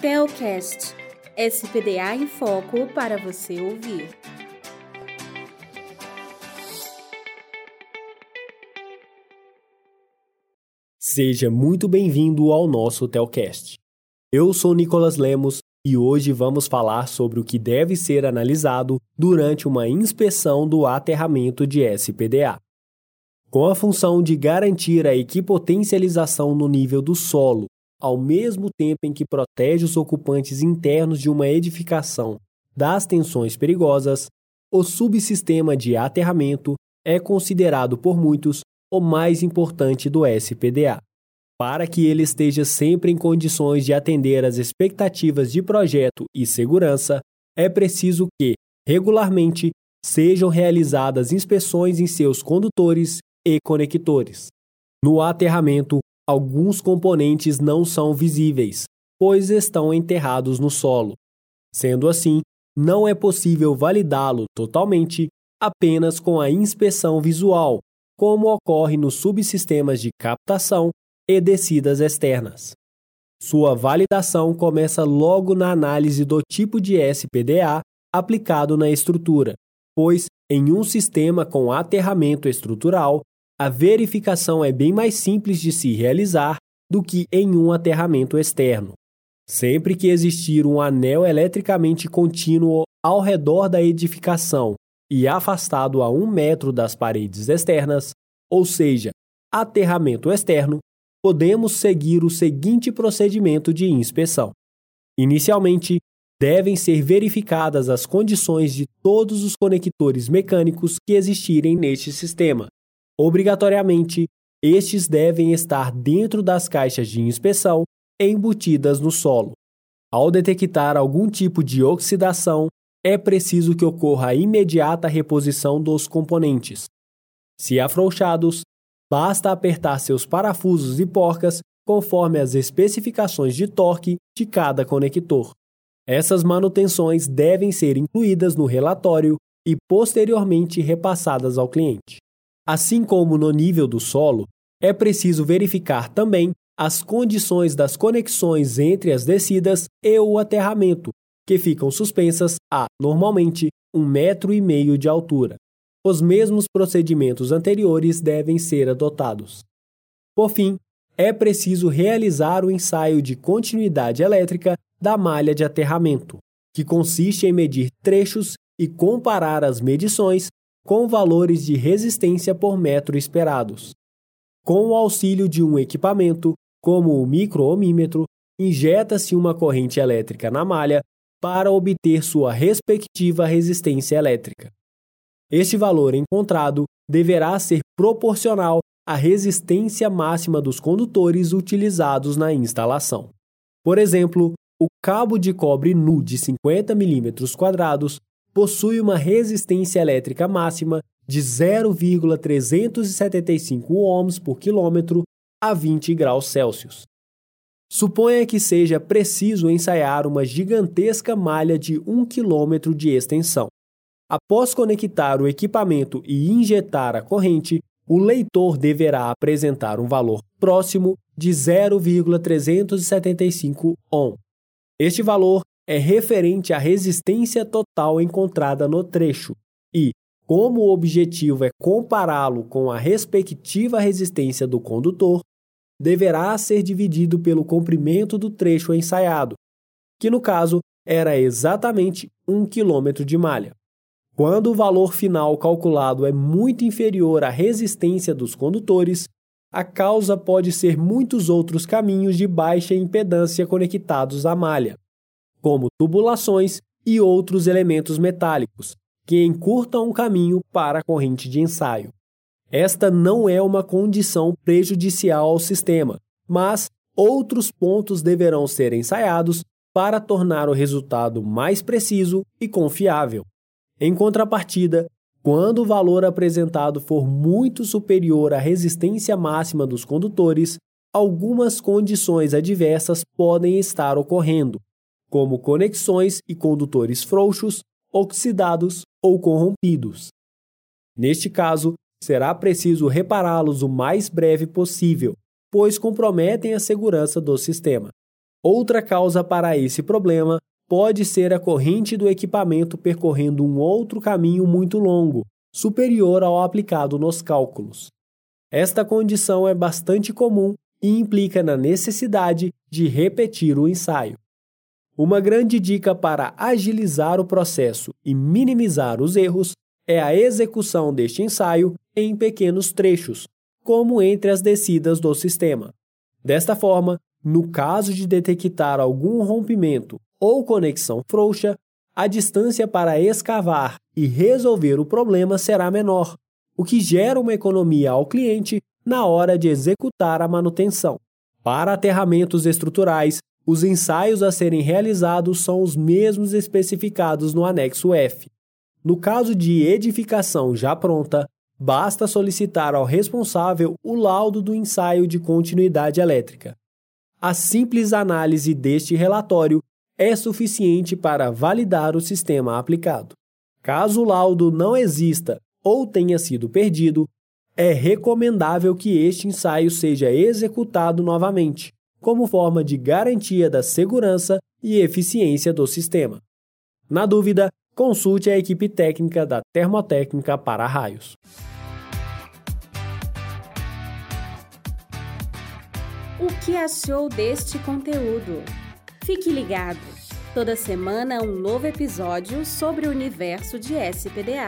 Telcast SPDA em Foco para você ouvir. Seja muito bem-vindo ao nosso Telcast. Eu sou Nicolas Lemos e hoje vamos falar sobre o que deve ser analisado durante uma inspeção do aterramento de SPDA. Com a função de garantir a equipotencialização no nível do solo, ao mesmo tempo em que protege os ocupantes internos de uma edificação das tensões perigosas, o subsistema de aterramento é considerado por muitos o mais importante do SPDA. Para que ele esteja sempre em condições de atender às expectativas de projeto e segurança, é preciso que, regularmente, sejam realizadas inspeções em seus condutores e conectores. No aterramento, alguns componentes não são visíveis, pois estão enterrados no solo. Sendo assim, não é possível validá-lo totalmente apenas com a inspeção visual, como ocorre nos subsistemas de captação e descidas externas. Sua validação começa logo na análise do tipo de SPDA aplicado na estrutura, pois, em um sistema com aterramento estrutural, a verificação é bem mais simples de se realizar do que em um aterramento externo. Sempre que existir um anel eletricamente contínuo ao redor da edificação e afastado a um metro das paredes externas, ou seja, aterramento externo, podemos seguir o seguinte procedimento de inspeção. Inicialmente, devem ser verificadas as condições de todos os conectores mecânicos que existirem neste sistema. Obrigatoriamente, estes devem estar dentro das caixas de inspeção embutidas no solo. Ao detectar algum tipo de oxidação, é preciso que ocorra a imediata reposição dos componentes. Se afrouxados, Basta apertar seus parafusos e porcas conforme as especificações de torque de cada conector. Essas manutenções devem ser incluídas no relatório e posteriormente repassadas ao cliente. Assim como no nível do solo, é preciso verificar também as condições das conexões entre as descidas e o aterramento, que ficam suspensas a, normalmente, um metro e meio de altura os mesmos procedimentos anteriores devem ser adotados. Por fim, é preciso realizar o ensaio de continuidade elétrica da malha de aterramento, que consiste em medir trechos e comparar as medições com valores de resistência por metro esperados. Com o auxílio de um equipamento, como o micro-ohmímetro, injeta-se uma corrente elétrica na malha para obter sua respectiva resistência elétrica. Este valor encontrado deverá ser proporcional à resistência máxima dos condutores utilizados na instalação. Por exemplo, o cabo de cobre nu de 50 mm possui uma resistência elétrica máxima de 0,375 ohms por quilômetro a 20 graus Celsius. Suponha que seja preciso ensaiar uma gigantesca malha de 1 km de extensão. Após conectar o equipamento e injetar a corrente, o leitor deverá apresentar um valor próximo de 0,375 ohm. Este valor é referente à resistência total encontrada no trecho e, como o objetivo é compará-lo com a respectiva resistência do condutor, deverá ser dividido pelo comprimento do trecho ensaiado, que no caso era exatamente 1 km de malha. Quando o valor final calculado é muito inferior à resistência dos condutores, a causa pode ser muitos outros caminhos de baixa impedância conectados à malha, como tubulações e outros elementos metálicos, que encurtam o caminho para a corrente de ensaio. Esta não é uma condição prejudicial ao sistema, mas outros pontos deverão ser ensaiados para tornar o resultado mais preciso e confiável. Em contrapartida, quando o valor apresentado for muito superior à resistência máxima dos condutores, algumas condições adversas podem estar ocorrendo, como conexões e condutores frouxos, oxidados ou corrompidos. Neste caso, será preciso repará-los o mais breve possível, pois comprometem a segurança do sistema. Outra causa para esse problema pode ser a corrente do equipamento percorrendo um outro caminho muito longo, superior ao aplicado nos cálculos. Esta condição é bastante comum e implica na necessidade de repetir o ensaio. Uma grande dica para agilizar o processo e minimizar os erros é a execução deste ensaio em pequenos trechos, como entre as descidas do sistema. Desta forma, no caso de detectar algum rompimento ou conexão frouxa, a distância para escavar e resolver o problema será menor, o que gera uma economia ao cliente na hora de executar a manutenção. Para aterramentos estruturais, os ensaios a serem realizados são os mesmos especificados no anexo F. No caso de edificação já pronta, basta solicitar ao responsável o laudo do ensaio de continuidade elétrica. A simples análise deste relatório é suficiente para validar o sistema aplicado. Caso o laudo não exista ou tenha sido perdido, é recomendável que este ensaio seja executado novamente, como forma de garantia da segurança e eficiência do sistema. Na dúvida, consulte a equipe técnica da Termotécnica para Raios. O que achou deste conteúdo? Fique ligado! Toda semana um novo episódio sobre o universo de SPDA.